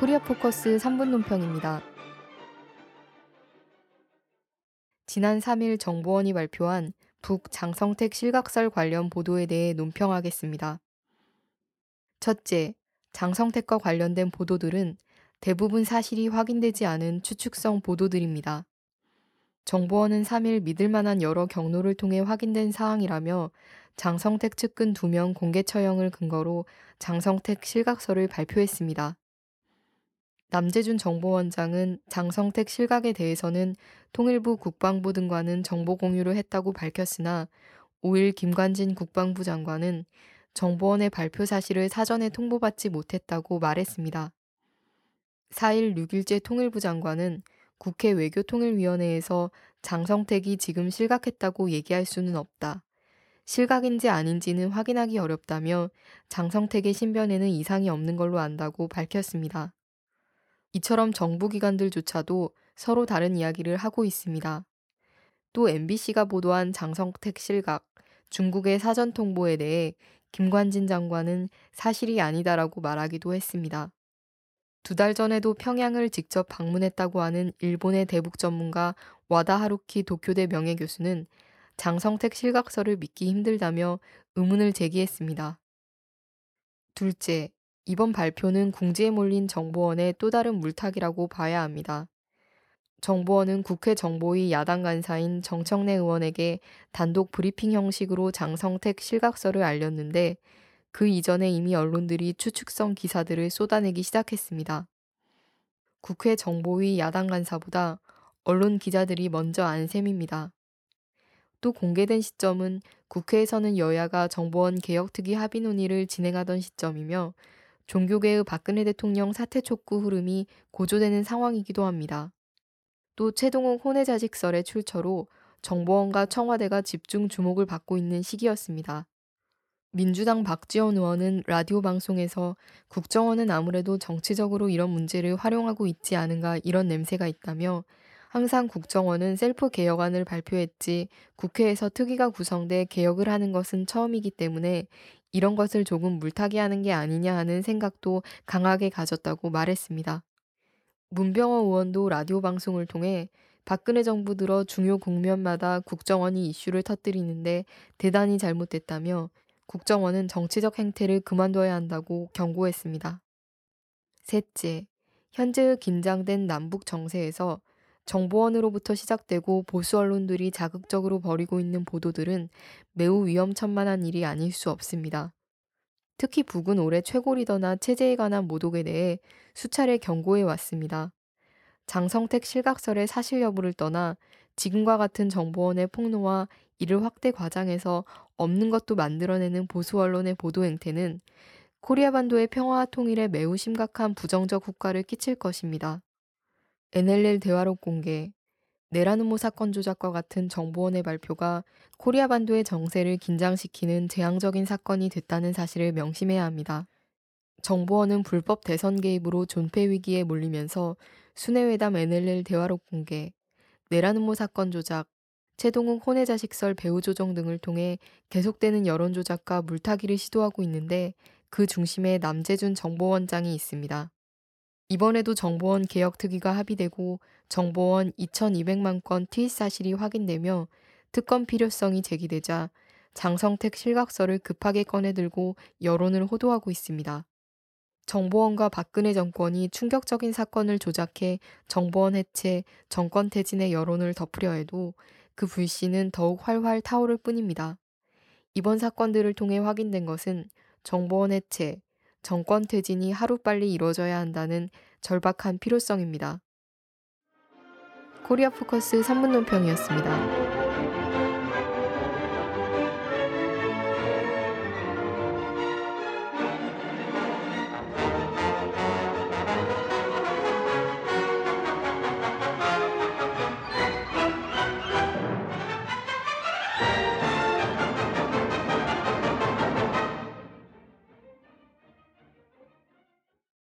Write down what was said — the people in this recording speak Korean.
코리아 포커스 3분 논평입니다. 지난 3일 정보원이 발표한 북 장성택 실각설 관련 보도에 대해 논평하겠습니다. 첫째, 장성택과 관련된 보도들은 대부분 사실이 확인되지 않은 추측성 보도들입니다. 정보원은 3일 믿을 만한 여러 경로를 통해 확인된 사항이라며 장성택 측근 2명 공개 처형을 근거로 장성택 실각서를 발표했습니다. 남재준 정보원장은 장성택 실각에 대해서는 통일부 국방부 등과는 정보 공유를 했다고 밝혔으나 5일 김관진 국방부 장관은 정보원의 발표 사실을 사전에 통보받지 못했다고 말했습니다. 4일 6일째 통일부 장관은 국회 외교통일위원회에서 장성택이 지금 실각했다고 얘기할 수는 없다. 실각인지 아닌지는 확인하기 어렵다며 장성택의 신변에는 이상이 없는 걸로 안다고 밝혔습니다. 이처럼 정부기관들조차도 서로 다른 이야기를 하고 있습니다. 또 MBC가 보도한 장성택 실각, 중국의 사전 통보에 대해 김관진 장관은 사실이 아니다라고 말하기도 했습니다. 두 달 전에도 평양을 직접 방문했다고 하는 일본의 대북 전문가 와다 하루키 도쿄대 명예교수는 장성택 실각서를 믿기 힘들다며 의문을 제기했습니다. 둘째, 이번 발표는 궁지에 몰린 정보원의 또 다른 물타기라고 봐야 합니다. 정보원은 국회 정보위 야당 간사인 정청래 의원에게 단독 브리핑 형식으로 장성택 실각서를 알렸는데 그 이전에 이미 언론들이 추측성 기사들을 쏟아내기 시작했습니다. 국회 정보위 야당 간사보다 언론 기자들이 먼저 안 셈입니다. 또 공개된 시점은 국회에서는 여야가 정보원 개혁특위 합의 논의를 진행하던 시점이며 종교계의 박근혜 대통령 사퇴 촉구 흐름이 고조되는 상황이기도 합니다. 또 최동욱 혼외자식설의 출처로 정보원과 청와대가 집중 주목을 받고 있는 시기였습니다. 민주당 박지원 의원은 라디오 방송에서 국정원은 아무래도 정치적으로 이런 문제를 활용하고 있지 않은가 이런 냄새가 있다며 항상 국정원은 셀프 개혁안을 발표했지 국회에서 특위가 구성돼 개혁을 하는 것은 처음이기 때문에 이런 것을 조금 물타기 하는 게 아니냐 하는 생각도 강하게 가졌다고 말했습니다. 문병호 의원도 라디오 방송을 통해 박근혜 정부 들어 중요 국면마다 국정원이 이슈를 터뜨리는데 대단히 잘못됐다며 국정원은 정치적 행태를 그만둬야 한다고 경고했습니다. 셋째, 현재의 긴장된 남북 정세에서 정보원으로부터 시작되고 보수 언론들이 자극적으로 벌이고 있는 보도들은 매우 위험천만한 일이 아닐 수 없습니다. 특히 북은 올해 최고 리더나 체제에 관한 모독에 대해 수차례 경고해 왔습니다. 장성택 실각설의 사실 여부를 떠나 지금과 같은 정보원의 폭로와 이를 확대 과장해서 없는 것도 만들어내는 보수 언론의 보도 행태는 코리아 반도의 평화와 통일에 매우 심각한 부정적 효과를 끼칠 것입니다. NLL 대화록 공개, 내란음모 사건 조작과 같은 정보원의 발표가 코리아 반도의 정세를 긴장시키는 재앙적인 사건이 됐다는 사실을 명심해야 합니다. 정보원은 불법 대선 개입으로 존폐 위기에 몰리면서 순회회담 NLL 대화록 공개, 네라누모 사건 조작, 최동욱 혼외자식설 배후 조정 등을 통해 계속되는 여론 조작과 물타기를 시도하고 있는데 그 중심에 남재준 정보원장이 있습니다. 이번에도 정보원 개혁특위가 합의되고 정보원 2,200만 건 트윗 사실이 확인되며 특검 필요성이 제기되자 장성택 실각서를 급하게 꺼내들고 여론을 호도하고 있습니다. 정보원과 박근혜 정권이 충격적인 사건을 조작해 정보원 해체, 정권 퇴진의 여론을 덮으려 해도 그 불씨는 더욱 활활 타오를 뿐입니다. 이번 사건들을 통해 확인된 것은 정보원 해체, 정권 퇴진이 하루빨리 이루어져야 한다는 절박한 필요성입니다. 코리아 포커스 3분 논평이었습니다.